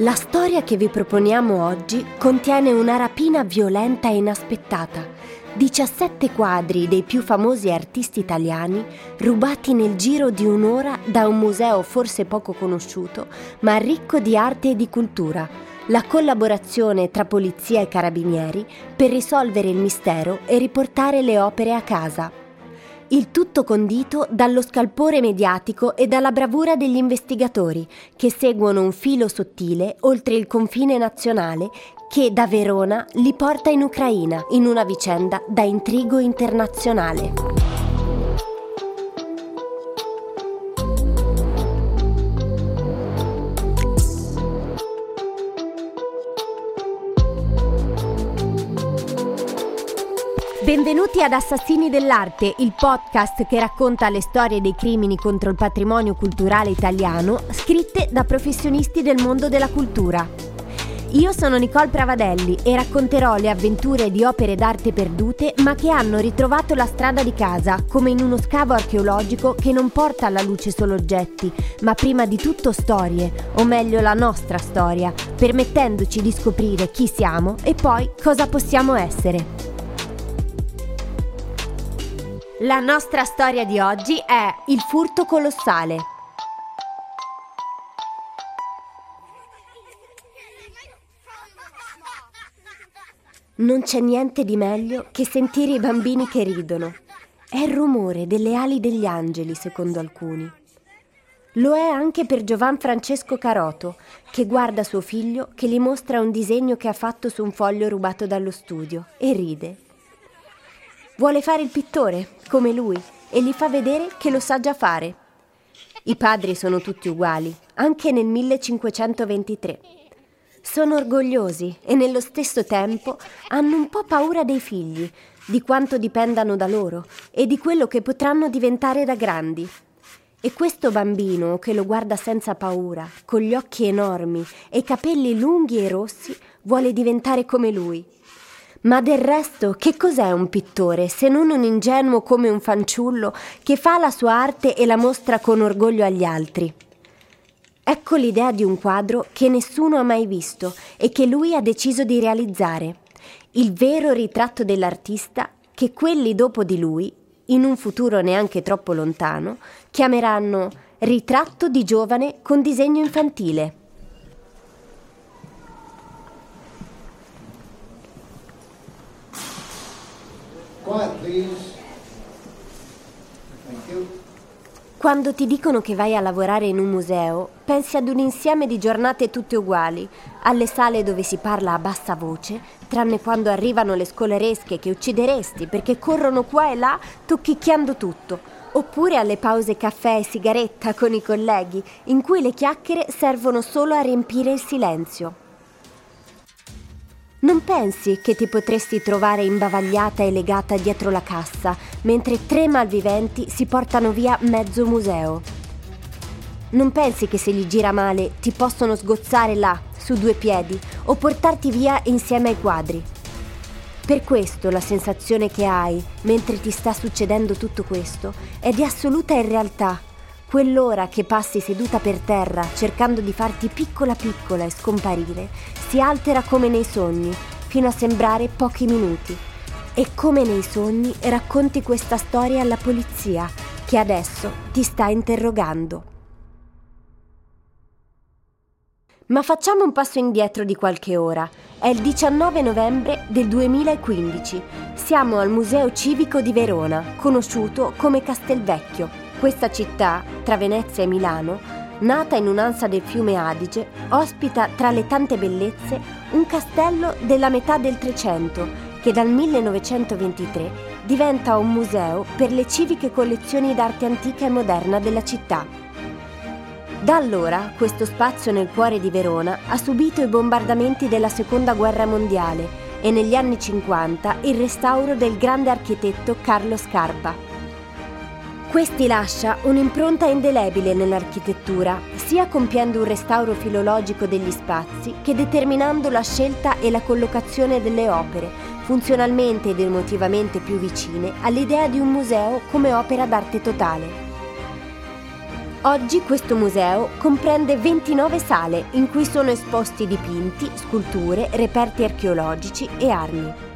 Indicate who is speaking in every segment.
Speaker 1: La storia che vi proponiamo oggi contiene una rapina violenta e inaspettata. 17 quadri dei più famosi artisti italiani rubati nel giro di un'ora da un museo forse poco conosciuto, ma ricco di arte e di cultura. La collaborazione tra polizia e carabinieri per risolvere il mistero e riportare le opere a casa. Il tutto condito dallo scalpore mediatico e dalla bravura degli investigatori, che seguono un filo sottile oltre il confine nazionale che da Verona li porta in Ucraina, in una vicenda da intrigo internazionale. Benvenuti ad Assassini dell'Arte, il podcast che racconta le storie dei crimini contro il patrimonio culturale italiano, scritte da professionisti del mondo della cultura. Io sono Nicole Pravadelli e racconterò le avventure di opere d'arte perdute ma che hanno ritrovato la strada di casa, come in uno scavo archeologico che non porta alla luce solo oggetti, ma prima di tutto storie, o meglio la nostra storia, permettendoci di scoprire chi siamo e poi cosa possiamo essere. La nostra storia di oggi è Il furto colossale. Non c'è niente di meglio che sentire i bambini che ridono. È il rumore delle ali degli angeli, secondo alcuni. Lo è anche per Giovan Francesco Caroto, che guarda suo figlio che gli mostra un disegno che ha fatto su un foglio rubato dallo studio e ride. Vuole fare il pittore, come lui, e gli fa vedere che lo sa già fare. I padri sono tutti uguali, anche nel 1523. Sono orgogliosi e nello stesso tempo hanno un po' paura dei figli, di quanto dipendano da loro e di quello che potranno diventare da grandi. E questo bambino che lo guarda senza paura, con gli occhi enormi e i capelli lunghi e rossi, vuole diventare come lui ma del resto, che cos'è un pittore se non un ingenuo come un fanciullo che fa la sua arte e la mostra con orgoglio agli altri? Ecco l'idea di un quadro che nessuno ha mai visto e che lui ha deciso di realizzare. Il vero ritratto dell'artista che quelli dopo di lui, in un futuro neanche troppo lontano, chiameranno ritratto di giovane con disegno infantile. Quiet. Thank you. Quando ti dicono che vai a lavorare in un museo, pensi ad un insieme di giornate tutte uguali, alle sale dove si parla a bassa voce, tranne quando arrivano le scolaresche che uccideresti perché corrono qua e là tocchicchiando tutto, oppure alle pause caffè e sigaretta con i colleghi, in cui le chiacchiere servono solo a riempire il silenzio. Non pensi che ti potresti trovare imbavagliata e legata dietro la cassa, mentre tre malviventi si portano via mezzo museo? Non pensi che se gli gira male ti possono sgozzare là, su due piedi, o portarti via insieme ai quadri? Per questo la sensazione che hai, mentre ti sta succedendo tutto questo, è di assoluta irrealtà Quell'ora che passi seduta per terra cercando di farti piccola piccola e scomparire si altera come nei sogni, fino a sembrare pochi minuti. E come nei sogni racconti questa storia alla polizia, che adesso ti sta interrogando. Ma facciamo un passo indietro di qualche ora. È il 19 novembre del 2015. Siamo al Museo Civico di Verona, conosciuto come Castelvecchio questa città, tra Venezia e Milano, nata in un'ansa del fiume Adige, ospita tra le tante bellezze un castello della metà del Trecento che dal 1923 diventa un museo per le civiche collezioni d'arte antica e moderna della città. Da allora questo spazio nel cuore di Verona ha subito i bombardamenti della Seconda Guerra Mondiale e negli anni 50 il restauro del grande architetto Carlo Scarpa. Questi lascia un'impronta indelebile nell'architettura, sia compiendo un restauro filologico degli spazi che determinando la scelta e la collocazione delle opere, funzionalmente ed emotivamente più vicine all'idea di un museo come opera d'arte totale. Oggi questo museo comprende 29 sale in cui sono esposti dipinti, sculture, reperti archeologici e armi.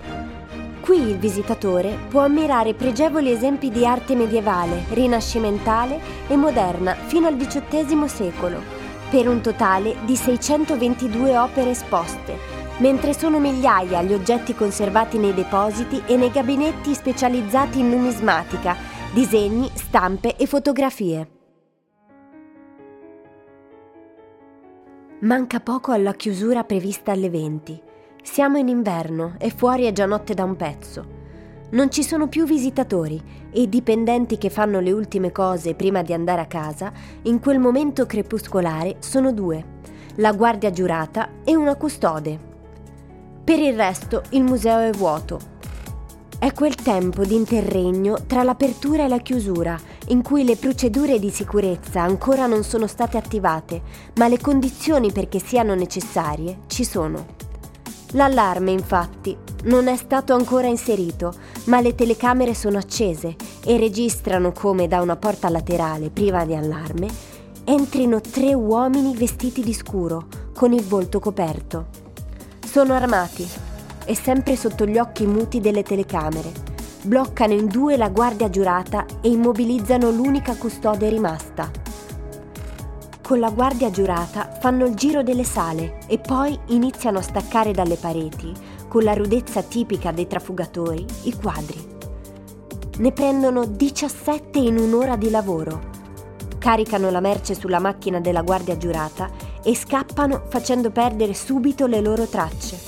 Speaker 1: Qui il visitatore può ammirare pregevoli esempi di arte medievale, rinascimentale e moderna fino al XVIII secolo, per un totale di 622 opere esposte, mentre sono migliaia gli oggetti conservati nei depositi e nei gabinetti specializzati in numismatica, disegni, stampe e fotografie. Manca poco alla chiusura prevista alle 20. Siamo in inverno e fuori è già notte da un pezzo. Non ci sono più visitatori e i dipendenti che fanno le ultime cose prima di andare a casa, in quel momento crepuscolare, sono due, la guardia giurata e una custode. Per il resto il museo è vuoto, è quel tempo di interregno tra l'apertura e la chiusura, in cui le procedure di sicurezza ancora non sono state attivate, ma le condizioni perché siano necessarie ci sono. L'allarme, infatti, non è stato ancora inserito, ma le telecamere sono accese e registrano come da una porta laterale, priva di allarme, entrino tre uomini vestiti di scuro, con il volto coperto. Sono armati e sempre sotto gli occhi muti delle telecamere. Bloccano in due la guardia giurata e immobilizzano l'unica custode rimasta. Con la guardia giurata fanno il giro delle sale e poi iniziano a staccare dalle pareti, con la rudezza tipica dei trafugatori, i quadri. Ne prendono 17 in un'ora di lavoro. Caricano la merce sulla macchina della guardia giurata e scappano facendo perdere subito le loro tracce.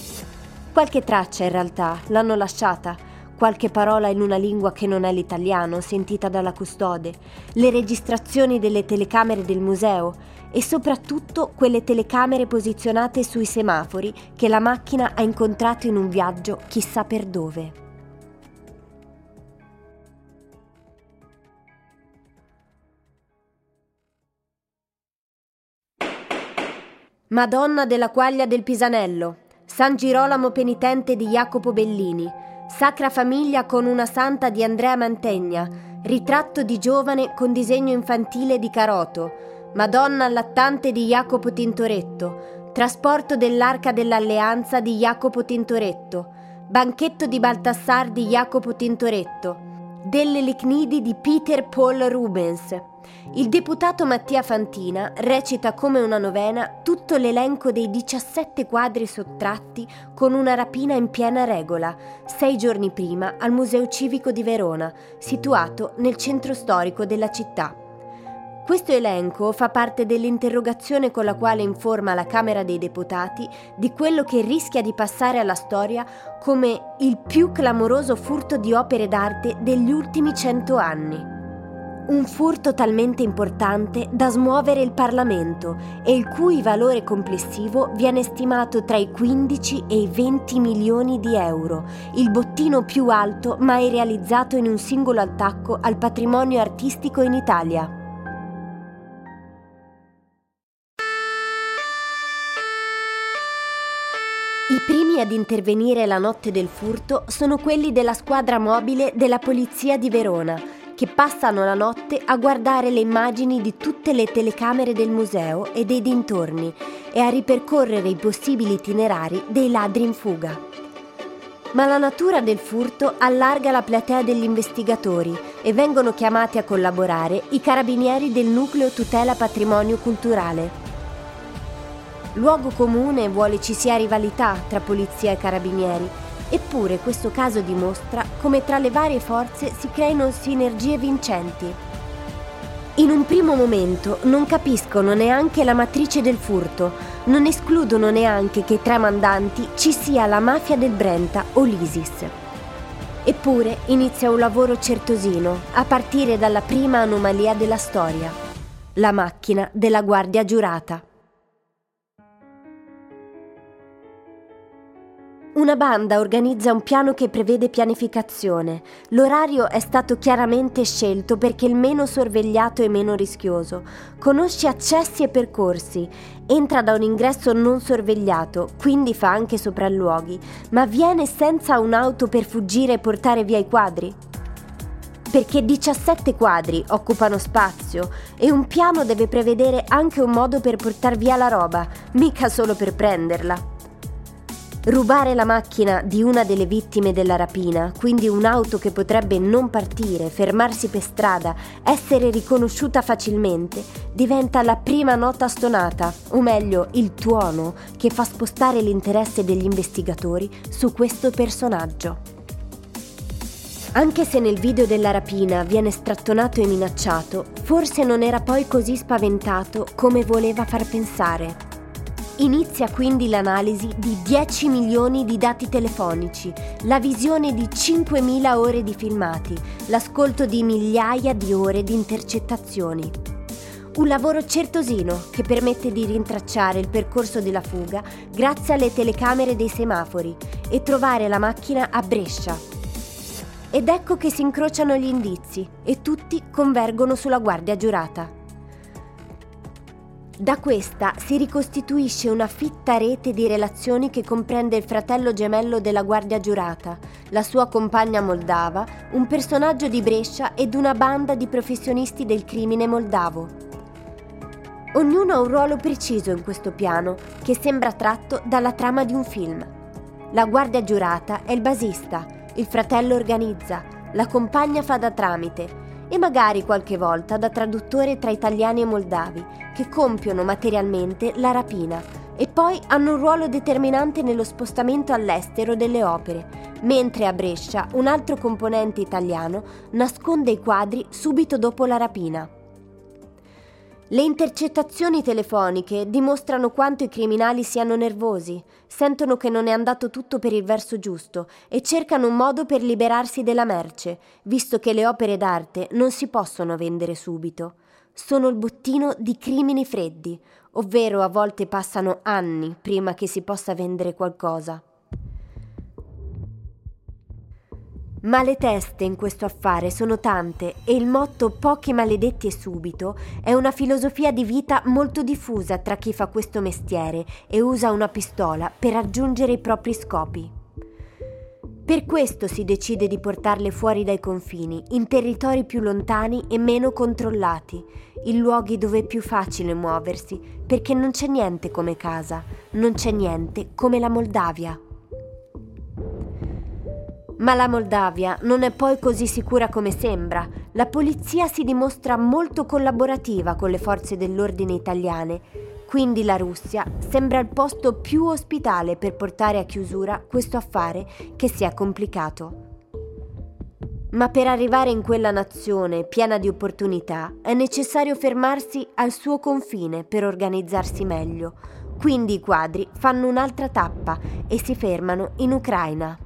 Speaker 1: Qualche traccia in realtà l'hanno lasciata, qualche parola in una lingua che non è l'italiano sentita dalla custode, le registrazioni delle telecamere del museo e soprattutto quelle telecamere posizionate sui semafori che la macchina ha incontrato in un viaggio chissà per dove. Madonna della quaglia del Pisanello, San Girolamo penitente di Jacopo Bellini, Sacra Famiglia con una santa di Andrea Mantegna, ritratto di giovane con disegno infantile di Caroto, Madonna allattante di Jacopo Tintoretto, trasporto dell'Arca dell'Alleanza di Jacopo Tintoretto, banchetto di Baltassar di Jacopo Tintoretto, delle Licnidi di Peter Paul Rubens, il deputato Mattia Fantina recita come una novena tutto l'elenco dei 17 quadri sottratti con una rapina in piena regola, sei giorni prima al Museo Civico di Verona, situato nel centro storico della città. Questo elenco fa parte dell'interrogazione con la quale informa la Camera dei Deputati di quello che rischia di passare alla storia come il più clamoroso furto di opere d'arte degli ultimi cento anni. Un furto talmente importante da smuovere il Parlamento e il cui valore complessivo viene stimato tra i 15 e i 20 milioni di euro, il bottino più alto mai realizzato in un singolo attacco al patrimonio artistico in Italia. I primi ad intervenire la notte del furto sono quelli della squadra mobile della Polizia di Verona che passano la notte a guardare le immagini di tutte le telecamere del museo e dei dintorni e a ripercorrere i possibili itinerari dei ladri in fuga. Ma la natura del furto allarga la platea degli investigatori e vengono chiamati a collaborare i carabinieri del nucleo tutela patrimonio culturale. Luogo comune vuole ci sia rivalità tra polizia e carabinieri Eppure questo caso dimostra come tra le varie forze si creino sinergie vincenti. In un primo momento non capiscono neanche la matrice del furto, non escludono neanche che tra i mandanti ci sia la mafia del Brenta o l'ISIS. Eppure inizia un lavoro certosino, a partire dalla prima anomalia della storia. la macchina della guardia giurata. Una banda organizza un piano che prevede pianificazione. L'orario è stato chiaramente scelto perché il meno sorvegliato e meno rischioso. Conosce accessi e percorsi. Entra da un ingresso non sorvegliato, quindi fa anche sopralluoghi, ma viene senza un'auto per fuggire e portare via i quadri. Perché 17 quadri occupano spazio e un piano deve prevedere anche un modo per portar via la roba, mica solo per prenderla. Rubare la macchina di una delle vittime della rapina, quindi un'auto che potrebbe non partire, fermarsi per strada, essere riconosciuta facilmente, diventa la prima nota stonata, o meglio il tuono, che fa spostare l'interesse degli investigatori su questo personaggio. Anche se nel video della rapina viene strattonato e minacciato, forse non era poi così spaventato come voleva far pensare. Inizia quindi l'analisi di 10 milioni di dati telefonici, la visione di 5.000 ore di filmati, l'ascolto di migliaia di ore di intercettazioni. Un lavoro certosino che permette di rintracciare il percorso della fuga grazie alle telecamere dei semafori e trovare la macchina a Brescia. Ed ecco che si incrociano gli indizi e tutti convergono sulla guardia giurata. Da questa si ricostituisce una fitta rete di relazioni che comprende il fratello gemello della guardia giurata, la sua compagna moldava, un personaggio di Brescia ed una banda di professionisti del crimine moldavo. Ognuno ha un ruolo preciso in questo piano, che sembra tratto dalla trama di un film. La guardia giurata è il basista, il fratello organizza, la compagna fa da tramite e magari qualche volta da traduttore tra italiani e moldavi, che compiono materialmente la rapina e poi hanno un ruolo determinante nello spostamento all'estero delle opere, mentre a Brescia un altro componente italiano nasconde i quadri subito dopo la rapina. Le intercettazioni telefoniche dimostrano quanto i criminali siano nervosi, sentono che non è andato tutto per il verso giusto e cercano un modo per liberarsi della merce, visto che le opere d'arte non si possono vendere subito. Sono il bottino di crimini freddi, ovvero a volte passano anni prima che si possa vendere qualcosa. Ma le teste in questo affare sono tante e il motto pochi maledetti e subito è una filosofia di vita molto diffusa tra chi fa questo mestiere e usa una pistola per raggiungere i propri scopi. Per questo si decide di portarle fuori dai confini, in territori più lontani e meno controllati, in luoghi dove è più facile muoversi, perché non c'è niente come casa, non c'è niente come la Moldavia. Ma la Moldavia non è poi così sicura come sembra. La polizia si dimostra molto collaborativa con le forze dell'ordine italiane, quindi la Russia sembra il posto più ospitale per portare a chiusura questo affare che si è complicato. Ma per arrivare in quella nazione piena di opportunità è necessario fermarsi al suo confine per organizzarsi meglio. Quindi i quadri fanno un'altra tappa e si fermano in Ucraina.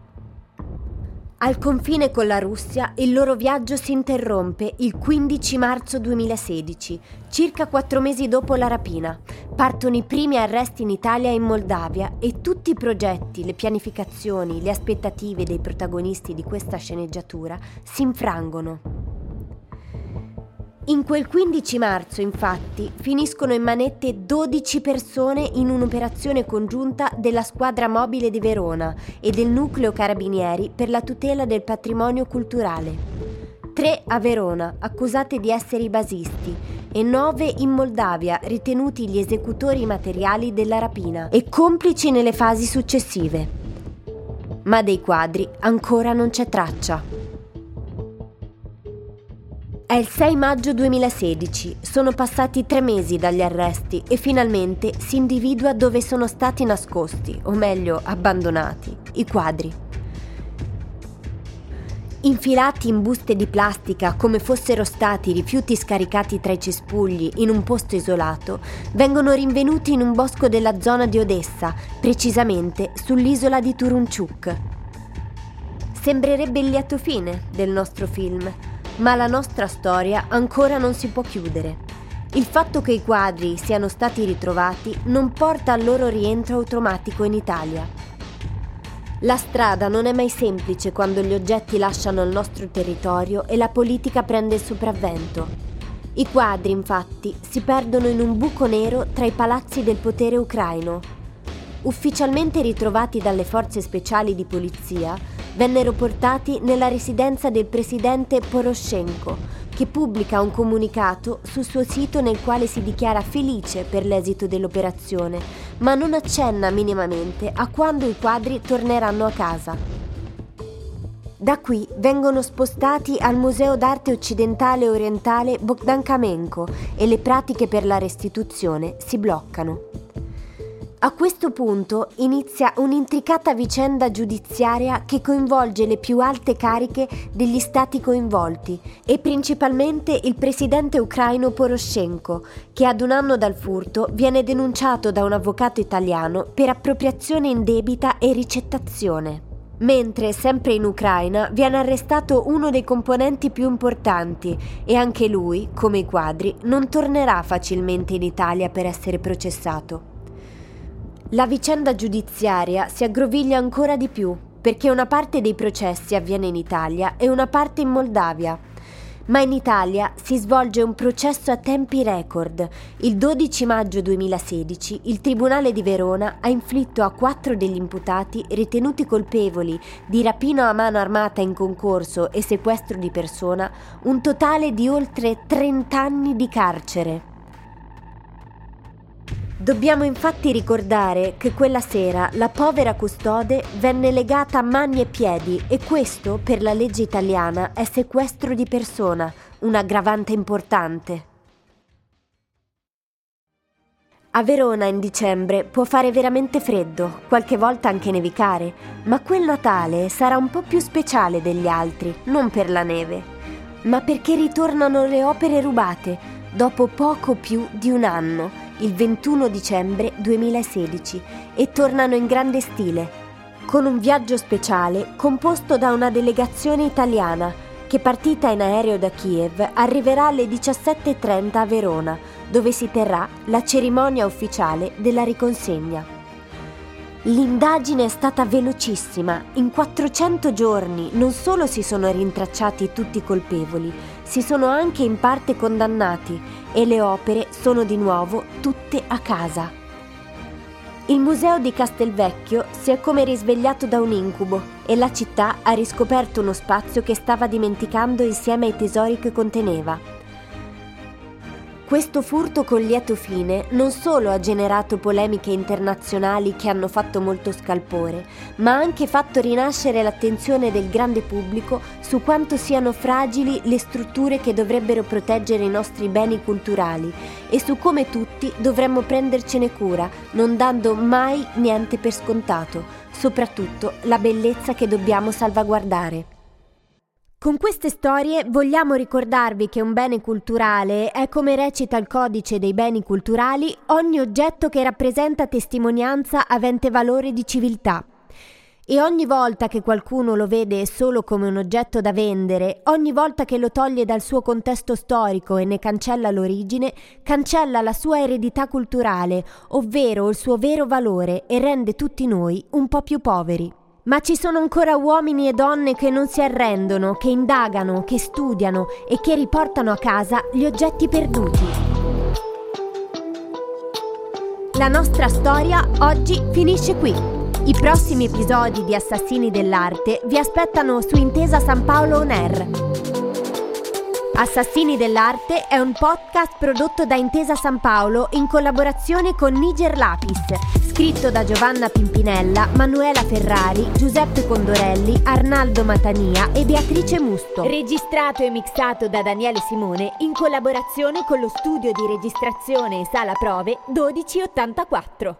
Speaker 1: Al confine con la Russia il loro viaggio si interrompe il 15 marzo 2016, circa quattro mesi dopo la rapina. Partono i primi arresti in Italia e in Moldavia e tutti i progetti, le pianificazioni, le aspettative dei protagonisti di questa sceneggiatura si infrangono. In quel 15 marzo, infatti, finiscono in manette 12 persone in un'operazione congiunta della squadra mobile di Verona e del nucleo carabinieri per la tutela del patrimonio culturale. Tre a Verona, accusate di essere i basisti, e nove in Moldavia, ritenuti gli esecutori materiali della rapina e complici nelle fasi successive. Ma dei quadri ancora non c'è traccia. È il 6 maggio 2016, sono passati tre mesi dagli arresti e finalmente si individua dove sono stati nascosti, o meglio abbandonati, i quadri. Infilati in buste di plastica come fossero stati rifiuti scaricati tra i cespugli in un posto isolato, vengono rinvenuti in un bosco della zona di Odessa, precisamente sull'isola di Turunchuk. Sembrerebbe il lieto fine del nostro film, ma la nostra storia ancora non si può chiudere. Il fatto che i quadri siano stati ritrovati non porta al loro rientro automatico in Italia. La strada non è mai semplice quando gli oggetti lasciano il nostro territorio e la politica prende il sopravvento. I quadri, infatti, si perdono in un buco nero tra i palazzi del potere ucraino. Ufficialmente ritrovati dalle forze speciali di polizia, vennero portati nella residenza del presidente Poroshenko, che pubblica un comunicato sul suo sito nel quale si dichiara felice per l'esito dell'operazione, ma non accenna minimamente a quando i quadri torneranno a casa. Da qui vengono spostati al Museo d'arte occidentale e orientale Bogdan Kamenko e le pratiche per la restituzione si bloccano. A questo punto inizia un'intricata vicenda giudiziaria che coinvolge le più alte cariche degli stati coinvolti e principalmente il presidente ucraino Poroshenko, che ad un anno dal furto viene denunciato da un avvocato italiano per appropriazione indebita e ricettazione. Mentre, sempre in Ucraina, viene arrestato uno dei componenti più importanti e anche lui, come i quadri, non tornerà facilmente in Italia per essere processato. La vicenda giudiziaria si aggroviglia ancora di più perché una parte dei processi avviene in Italia e una parte in Moldavia. Ma in Italia si svolge un processo a tempi record. Il 12 maggio 2016 il Tribunale di Verona ha inflitto a quattro degli imputati ritenuti colpevoli di rapino a mano armata in concorso e sequestro di persona un totale di oltre 30 anni di carcere. Dobbiamo infatti ricordare che quella sera la povera custode venne legata a mani e piedi e questo, per la legge italiana, è sequestro di persona, un'aggravante importante. A Verona in dicembre può fare veramente freddo, qualche volta anche nevicare, ma quel Natale sarà un po' più speciale degli altri, non per la neve, ma perché ritornano le opere rubate dopo poco più di un anno il 21 dicembre 2016 e tornano in grande stile, con un viaggio speciale composto da una delegazione italiana che partita in aereo da Kiev arriverà alle 17.30 a Verona, dove si terrà la cerimonia ufficiale della riconsegna. L'indagine è stata velocissima. In 400 giorni non solo si sono rintracciati tutti i colpevoli, si sono anche in parte condannati e le opere sono di nuovo tutte a casa. Il museo di Castelvecchio si è come risvegliato da un incubo e la città ha riscoperto uno spazio che stava dimenticando insieme ai tesori che conteneva. Questo furto con lieto fine non solo ha generato polemiche internazionali che hanno fatto molto scalpore, ma ha anche fatto rinascere l'attenzione del grande pubblico su quanto siano fragili le strutture che dovrebbero proteggere i nostri beni culturali e su come tutti dovremmo prendercene cura, non dando mai niente per scontato, soprattutto la bellezza che dobbiamo salvaguardare. Con queste storie vogliamo ricordarvi che un bene culturale è, come recita il codice dei beni culturali, ogni oggetto che rappresenta testimonianza avente valore di civiltà. E ogni volta che qualcuno lo vede solo come un oggetto da vendere, ogni volta che lo toglie dal suo contesto storico e ne cancella l'origine, cancella la sua eredità culturale, ovvero il suo vero valore e rende tutti noi un po' più poveri. Ma ci sono ancora uomini e donne che non si arrendono, che indagano, che studiano e che riportano a casa gli oggetti perduti. La nostra storia oggi finisce qui. I prossimi episodi di Assassini dell'Arte vi aspettano su Intesa San Paolo On Air. Assassini dell'Arte è un podcast prodotto da Intesa San Paolo in collaborazione con Niger Lapis, scritto da Giovanna Pimpinella, Manuela Ferrari, Giuseppe Condorelli, Arnaldo Matania e Beatrice Musto. Registrato e mixato da Daniele Simone in collaborazione con lo studio di registrazione e sala prove 1284.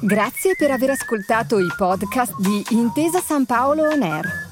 Speaker 2: Grazie per aver ascoltato i podcast di Intesa San Paolo On Air.